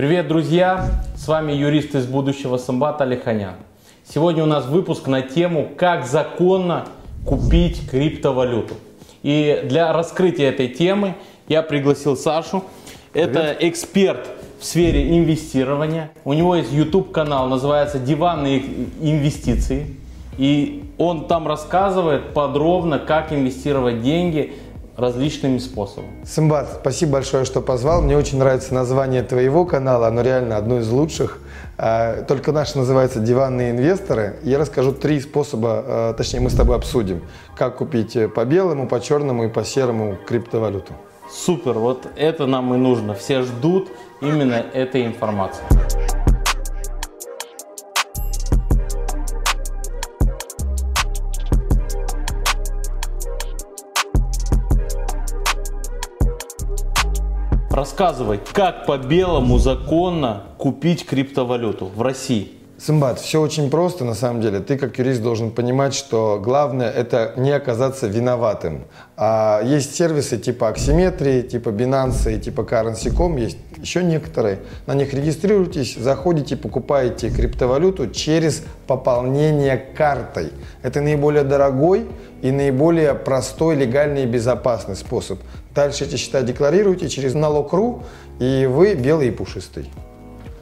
Привет, друзья! С вами юрист из будущего Самбат Алиханян. Сегодня у нас выпуск на тему «Как законно купить криптовалюту». И для раскрытия этой темы я пригласил Сашу. Это эксперт в сфере инвестирования. У него есть YouTube канал, называется «Диванные инвестиции». И он там рассказывает подробно, как инвестировать деньги различными способами. Сымбат, спасибо большое, что позвал. Мне очень нравится название твоего канала, оно реально одно из лучших. А, только наш называется «Диванные инвесторы». Я расскажу три способа, а, точнее мы с тобой обсудим, как купить по белому, по черному и по серому криптовалюту. Супер, вот это нам и нужно. Все ждут именно этой информации. Рассказывай, как по белому законно купить криптовалюту в России? Сымбат, все очень просто на самом деле. Ты как юрист должен понимать, что главное это не оказаться виноватым. А есть сервисы типа Аксиметрии, типа Binance типа Currency.com, есть еще некоторые. На них регистрируйтесь, заходите, покупаете криптовалюту через пополнение картой. Это наиболее дорогой и наиболее простой, легальный и безопасный способ. Дальше эти счета декларируйте через налог.ру, и вы белый и пушистый.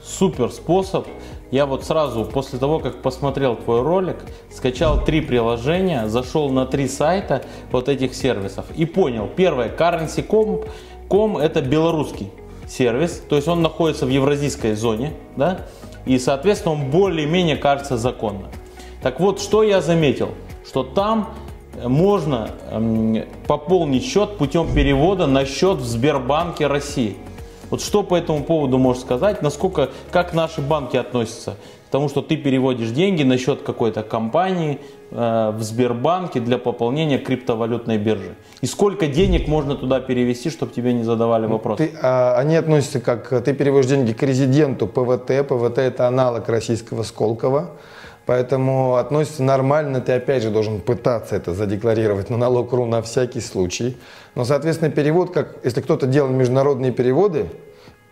Супер способ. Я вот сразу после того, как посмотрел твой ролик, скачал три приложения, зашел на три сайта вот этих сервисов и понял. Первое, currency.com это белорусский сервис, то есть он находится в евразийской зоне, да, и соответственно он более-менее кажется законно. Так вот, что я заметил, что там можно пополнить счет путем перевода на счет в Сбербанке России. Вот что по этому поводу можешь сказать? Насколько, как наши банки относятся к тому, что ты переводишь деньги на счет какой-то компании э, в Сбербанке для пополнения криптовалютной биржи? И сколько денег можно туда перевести, чтобы тебе не задавали ну, вопрос? Ты, а, они относятся как ты переводишь деньги к резиденту ПВТ. ПВТ это аналог российского Сколково. Поэтому относится нормально, ты опять же должен пытаться это задекларировать на налог.ру на всякий случай. Но, соответственно, перевод, как если кто-то делал международные переводы,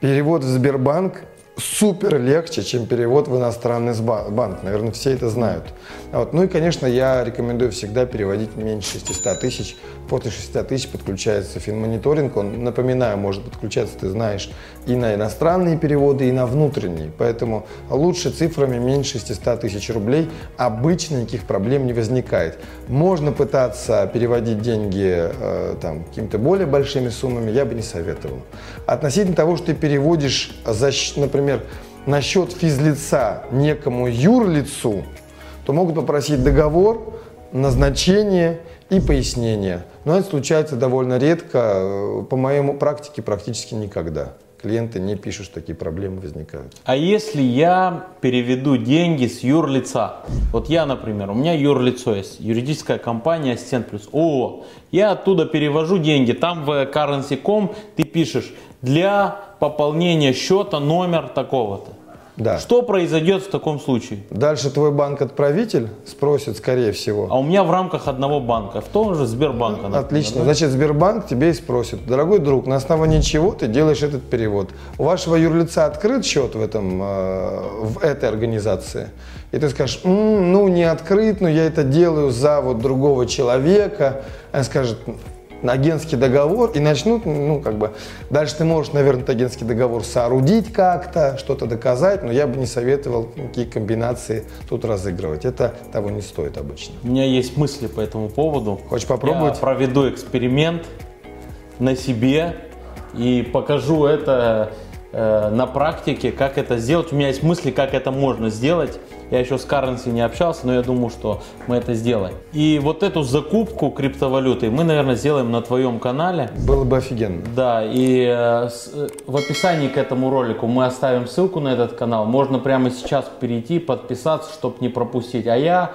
перевод в Сбербанк супер легче, чем перевод в иностранный банк. Наверное, все это знают. Вот. Ну и, конечно, я рекомендую всегда переводить меньше 600 тысяч. После 600 тысяч подключается финмониторинг. Он, напоминаю, может подключаться, ты знаешь, и на иностранные переводы, и на внутренние. Поэтому лучше цифрами меньше 600 тысяч рублей. Обычно никаких проблем не возникает. Можно пытаться переводить деньги э, там, какими-то более большими суммами, я бы не советовал. Относительно того, что ты переводишь, за, например, например, на счет физлица некому юрлицу, то могут попросить договор, назначение и пояснение. Но это случается довольно редко, по моему практике практически никогда. Клиенты не пишут, что такие проблемы возникают. А если я переведу деньги с юрлица? Вот я, например, у меня юрлицо есть, юридическая компания Ассистент Плюс. О, я оттуда перевожу деньги, там в currency.com ты пишешь для пополнения счета номер такого-то. Да. Что произойдет в таком случае? Дальше твой банк-отправитель спросит, скорее всего. А у меня в рамках одного банка, в том же Сбербанка. Например, Отлично. Да? Значит, Сбербанк тебе и спросит, дорогой друг, на основании чего ты делаешь этот перевод? У вашего юрлица открыт счет в, этом, э, в этой организации? И ты скажешь, М, ну не открыт, но я это делаю за вот другого человека. Он скажет, агентский договор и начнут, ну, как бы, дальше ты можешь, наверное, этот агентский договор соорудить как-то, что-то доказать, но я бы не советовал какие комбинации тут разыгрывать. Это того не стоит обычно. У меня есть мысли по этому поводу. Хочешь попробовать? Я проведу эксперимент на себе и покажу это э, на практике, как это сделать. У меня есть мысли, как это можно сделать. Я еще с Каренси не общался, но я думаю, что мы это сделаем. И вот эту закупку криптовалюты мы, наверное, сделаем на твоем канале. Было бы офигенно. Да, и э, с, э, в описании к этому ролику мы оставим ссылку на этот канал. Можно прямо сейчас перейти, подписаться, чтобы не пропустить. А я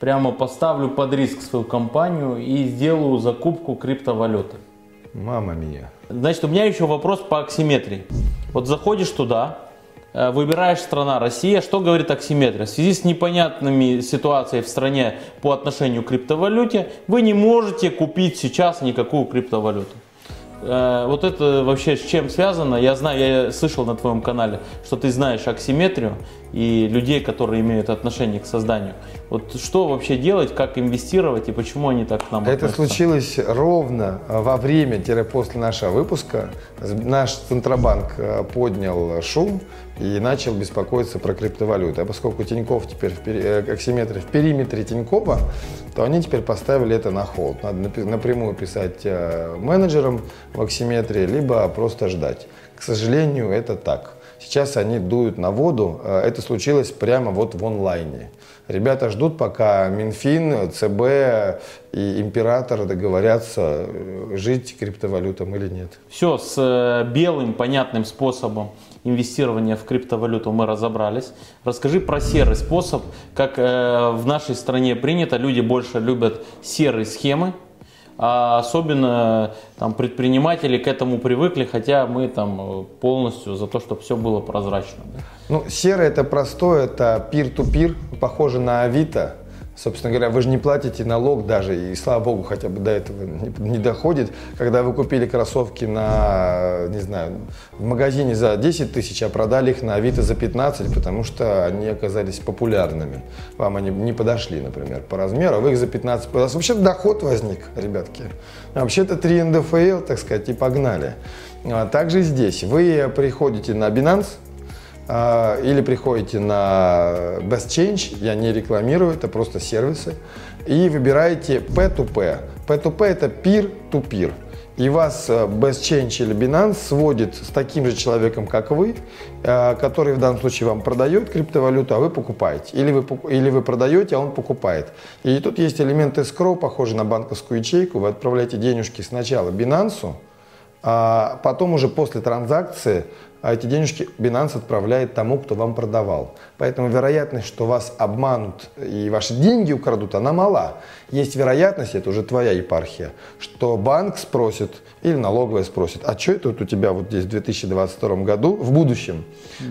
прямо поставлю под риск свою компанию и сделаю закупку криптовалюты. Мама мия. Значит, у меня еще вопрос по аксиметрии. Вот заходишь туда, Э, выбираешь страна Россия, что говорит аксиметрия? В связи с непонятными ситуациями в стране по отношению к криптовалюте, вы не можете купить сейчас никакую криптовалюту. Э, вот это вообще с чем связано? Я знаю, я слышал на твоем канале, что ты знаешь аксиметрию и людей, которые имеют отношение к созданию. Вот что вообще делать, как инвестировать и почему они так к нам Это относятся? случилось ровно во время-после нашего выпуска. Наш Центробанк э, поднял шум и начал беспокоиться про криптовалюты. А поскольку Тиньков теперь в пери- э, в периметре Тинькова, то они теперь поставили это на холд. Надо напрямую писать э, менеджерам в аксиметрии, либо просто ждать. К сожалению, это так. Сейчас они дуют на воду. Э, Это случилось прямо вот в онлайне. Ребята ждут, пока Минфин, ЦБ и император договорятся э, жить криптовалютам или нет. Все, с э, белым, понятным способом инвестирования в криптовалюту мы разобрались. Расскажи про серый способ, как в нашей стране принято, люди больше любят серые схемы, а особенно там, предприниматели к этому привыкли, хотя мы там э, полностью за то, чтобы все было прозрачно. Ну, серый это простой, это пир-ту-пир, похоже на Авито. Собственно говоря, вы же не платите налог даже, и слава богу, хотя бы до этого не, доходит. Когда вы купили кроссовки на, не знаю, в магазине за 10 тысяч, а продали их на Авито за 15, потому что они оказались популярными. Вам они не подошли, например, по размеру, а вы их за 15 У вас вообще доход возник, ребятки. Вообще-то 3 НДФЛ, так сказать, и погнали. А также здесь. Вы приходите на Binance, или приходите на Best Change, я не рекламирую, это просто сервисы, и выбираете P2P. P2P это peer-to-peer. И вас э, Best Change или Binance сводит с таким же человеком, как вы, э, который в данном случае вам продает криптовалюту, а вы покупаете. Или вы, или вы продаете, а он покупает. И тут есть элемент escrow, похожий на банковскую ячейку. Вы отправляете денежки сначала Binance, а потом уже после транзакции а эти денежки Binance отправляет тому, кто вам продавал. Поэтому вероятность, что вас обманут и ваши деньги украдут, она мала. Есть вероятность, это уже твоя епархия, что банк спросит или налоговая спросит, а что это вот у тебя вот здесь в 2022 году, в будущем?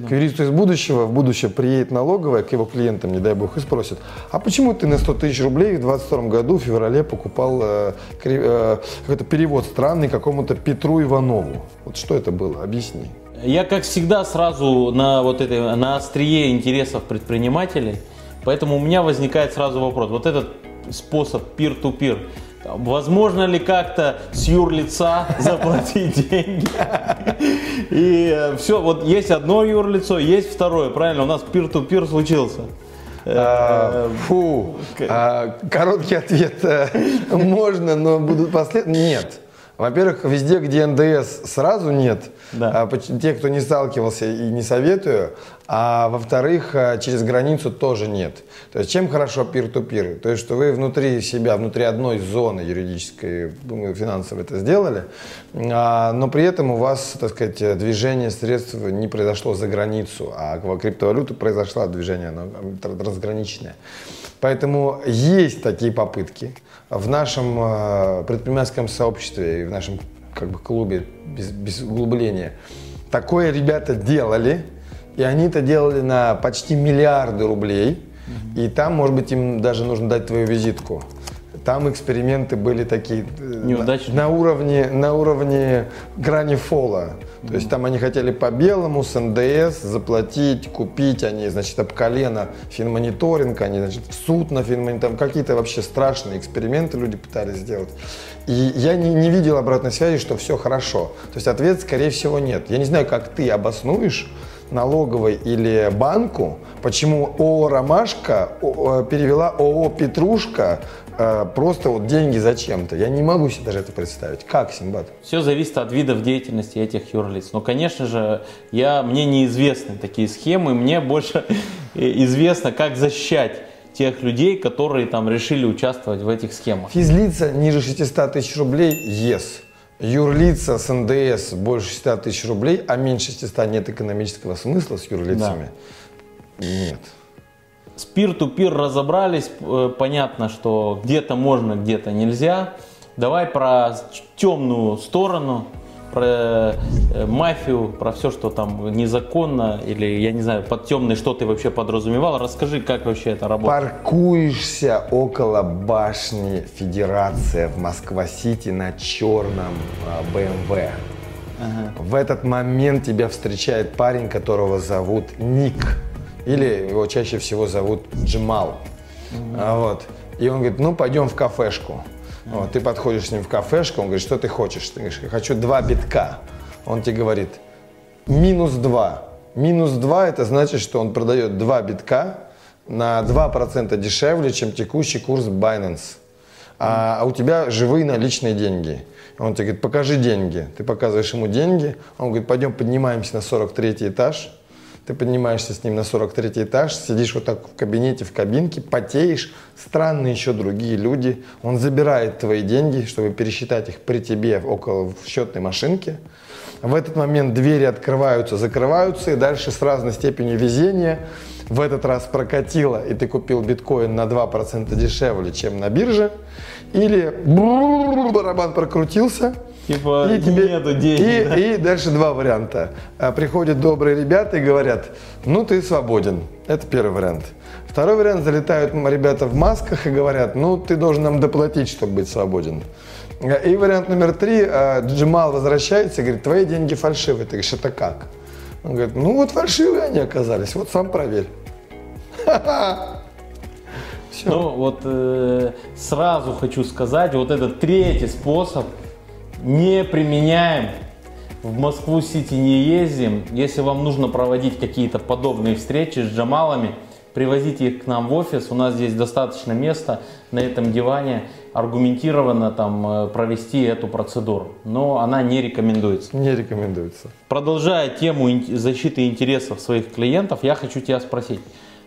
К юристу из будущего, в будущее приедет налоговая к его клиентам, не дай бог, и спросит, а почему ты на 100 тысяч рублей в 2022 году в феврале покупал э, э, какой-то перевод странный какому-то Петру Иванову? Вот что это было? Объясни. Я, как всегда, сразу на, вот этой, на острие интересов предпринимателей, поэтому у меня возникает сразу вопрос. Вот этот способ peer-to-peer, возможно ли как-то с юрлица заплатить деньги? И все, вот есть одно юрлицо, есть второе, правильно? У нас peer-to-peer случился. А, Фу. А, Короткий ответ. э, Можно, но будут последствия? Нет. Во-первых, везде, где НДС, сразу нет. Да. А, Те, кто не сталкивался и не советую. А во-вторых, а, через границу тоже нет. То есть чем хорошо peer-to-peer? То есть, что вы внутри себя, внутри одной зоны юридической, думаю, финансовой это сделали, а, но при этом у вас, так сказать, движение средств не произошло за границу, а в криптовалюту произошло движение оно, тр- трансграничное. Поэтому есть такие попытки. В нашем э, предпринимательском сообществе и в нашем как бы, клубе без, без углубления такое ребята делали, и они это делали на почти миллиарды рублей. И там, может быть, им даже нужно дать твою визитку. Там эксперименты были такие э, на, на уровне, на уровне грани фола. То есть там они хотели по белому с НДС заплатить, купить, они, значит, об колено финмониторинг, они, значит, в суд на финмониторинг, какие-то вообще страшные эксперименты люди пытались сделать. И я не, не видел обратной связи, что все хорошо. То есть ответ, скорее всего, нет. Я не знаю, как ты обоснуешь налоговой или банку, почему ООО «Ромашка» э, перевела ООО «Петрушка» э, просто вот деньги зачем-то. Я не могу себе даже это представить. Как, Симбат? Все зависит от видов деятельности этих юрлиц. Но, конечно же, я, мне неизвестны такие схемы, мне больше известно, как защищать тех людей, которые там решили участвовать в этих схемах. Физлица ниже 600 тысяч рублей – yes. Юрлица с НДС больше 600 тысяч рублей, а меньше 600 нет экономического смысла с юрлицами? Нет. С peer-to-peer разобрались, э, понятно, что где-то можно, где-то нельзя. Давай про темную сторону. Про э, мафию, про все, что там незаконно или, я не знаю, под темный, что ты вообще подразумевал. Расскажи, как вообще это работает. Паркуешься около башни Федерация в Москва-Сити на черном БМВ. Ага. В этот момент тебя встречает парень, которого зовут Ник. Или его чаще всего зовут Джимал. Ага. Вот. И он говорит, ну пойдем в кафешку. Вот, ты подходишь с ним в кафешку, он говорит, что ты хочешь? Ты говоришь, я хочу два битка. Он тебе говорит, минус два. Минус два это значит, что он продает два битка на 2% дешевле, чем текущий курс Binance. А, а у тебя живые наличные деньги. Он тебе говорит, покажи деньги. Ты показываешь ему деньги. Он говорит, пойдем поднимаемся на 43 этаж. Ты поднимаешься с ним на 43 этаж, сидишь вот так в кабинете, в кабинке, потеешь, странные еще другие люди. Он забирает твои деньги, чтобы пересчитать их при тебе около в счетной машинке. В этот момент двери открываются, закрываются, и дальше с разной степенью везения в этот раз прокатило, и ты купил биткоин на 2% дешевле, чем на бирже, или барабан прокрутился, Типа и тебе, нету денег. И, да? и дальше два варианта. А, приходят добрые ребята и говорят, ну ты свободен. Это первый вариант. Второй вариант, залетают ребята в масках и говорят, ну ты должен нам доплатить, чтобы быть свободен. И вариант номер три, а, Джимал возвращается и говорит, твои деньги фальшивые. Ты говоришь, это как? Он говорит, ну вот фальшивые они оказались, вот сам проверь. Все. Ну вот э, сразу хочу сказать, вот этот третий способ – не применяем. В Москву-Сити не ездим. Если вам нужно проводить какие-то подобные встречи с джамалами, привозите их к нам в офис. У нас здесь достаточно места на этом диване аргументированно там э, провести эту процедуру. Но она не рекомендуется. Не рекомендуется. Продолжая тему защиты интересов своих клиентов, я хочу тебя спросить.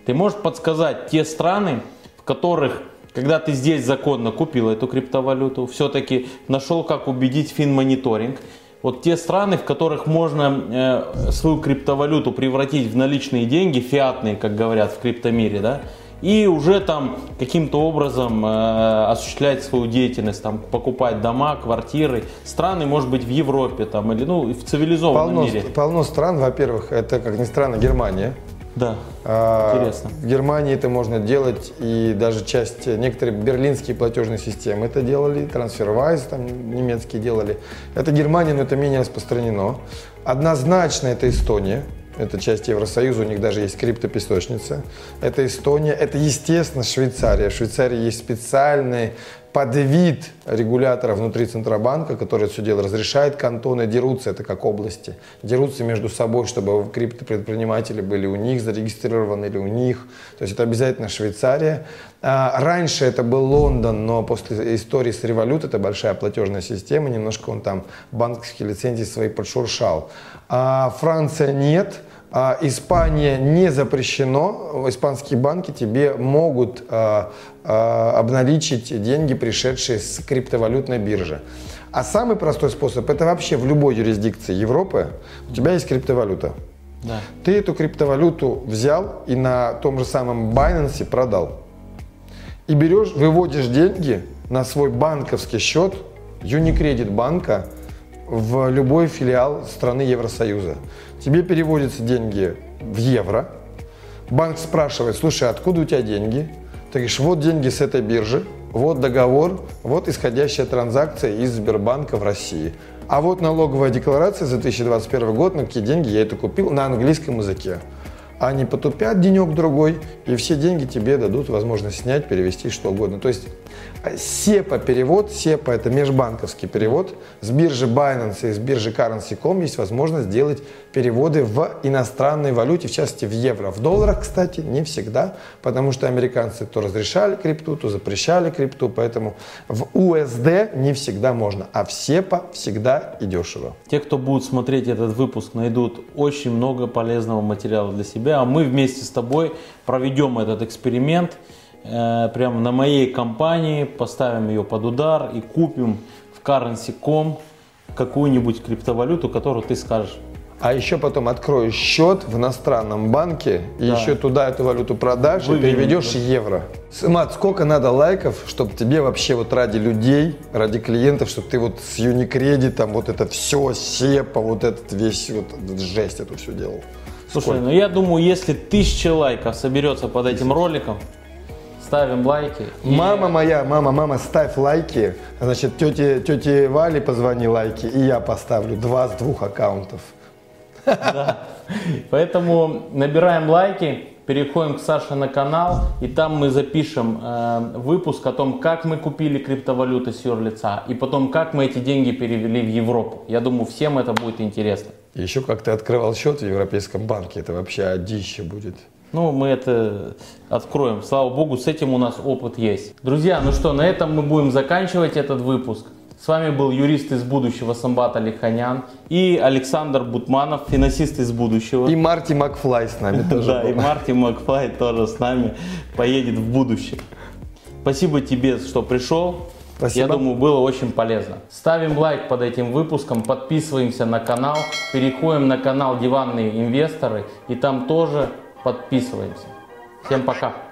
Ты можешь подсказать те страны, в которых когда ты здесь законно купил эту криптовалюту, все-таки нашел, как убедить финмониторинг, вот те страны, в которых можно э, свою криптовалюту превратить в наличные деньги, фиатные, как говорят в криптомире, да, и уже там каким-то образом э, осуществлять свою деятельность, там покупать дома, квартиры, страны, может быть, в Европе там или ну в цивилизованном полно, мире. Полно стран, во-первых, это как ни странно Германия. Да. А, Интересно. В Германии это можно делать, и даже часть, некоторые берлинские платежные системы это делали, TransferWise там немецкие делали. Это Германия, но это менее распространено. Однозначно это Эстония. Это часть Евросоюза, у них даже есть криптопесочница. Это Эстония, это, естественно, Швейцария. В Швейцарии есть специальный подвид регулятора внутри Центробанка, который это все дело разрешает, кантоны дерутся, это как области, дерутся между собой, чтобы криптопредприниматели были у них зарегистрированы или у них. То есть это обязательно Швейцария. А, раньше это был Лондон, но после истории с револют, это большая платежная система, немножко он там банковские лицензии свои подшуршал. А Франция нет. А, Испания не запрещено, испанские банки тебе могут а, а, обналичить деньги, пришедшие с криптовалютной биржи. А самый простой способ это вообще в любой юрисдикции Европы у тебя есть криптовалюта. Да. Ты эту криптовалюту взял и на том же самом Binance продал. И берешь, выводишь деньги на свой банковский счет Unicredit банка в любой филиал страны Евросоюза. Тебе переводятся деньги в евро. Банк спрашивает, слушай, откуда у тебя деньги? Ты говоришь, вот деньги с этой биржи, вот договор, вот исходящая транзакция из Сбербанка в России. А вот налоговая декларация за 2021 год, на какие деньги я это купил на английском языке. Они потупят денек-другой, и все деньги тебе дадут возможность снять, перевести что угодно. То есть SEPA перевод, SEPA это межбанковский перевод, с биржи Binance и с биржи Currency.com есть возможность делать переводы в иностранной валюте, в частности в евро. В долларах, кстати, не всегда, потому что американцы то разрешали крипту, то запрещали крипту, поэтому в USD не всегда можно, а в SEPA всегда и дешево. Те, кто будут смотреть этот выпуск, найдут очень много полезного материала для себя, а мы вместе с тобой проведем этот эксперимент – Э, прямо на моей компании, поставим ее под удар и купим в currency.com какую-нибудь криптовалюту, которую ты скажешь, А еще потом откроешь счет в иностранном банке, и Да. еще туда эту валюту продашь и Выведешь, переведешь в евро. Мат, сколько надо лайков, чтобы тебе вообще вот ради людей, ради клиентов, чтобы ты вот с Юникредитом вот это все, сепа, вот этот весь вот этот жесть эту все делал? Слушай, Сколько? ну я думаю, если тысяча лайков соберется под этим роликом, ставим лайки. и- Мама моя, мама, мама, ставь лайки. Значит, тете, тете Вале позвони лайки, и я поставлю два с двух аккаунтов. Поэтому набираем лайки, переходим к Саше на канал, и там мы запишем э, выпуск о том, как мы купили криптовалюты с юрлица, и потом, как мы эти деньги перевели в Европу. Я думаю, всем это будет интересно. Еще как ты открывал счет в Европейском банке, это вообще одище будет. Ну, мы это откроем. Слава богу, с этим у нас опыт есть. Друзья, ну что, на этом мы будем заканчивать этот выпуск. С вами был юрист из будущего Самбат Алиханян и Александр Бутманов, финансист из будущего. И Марти Макфлай с нами тоже Да, и Марти Макфлай тоже с нами поедет в будущее. Спасибо тебе, что пришел. Спасибо. Я думаю, было очень полезно. Ставим лайк под этим выпуском, подписываемся на канал, переходим на канал Диванные инвесторы и там тоже подписываемся. Всем пока.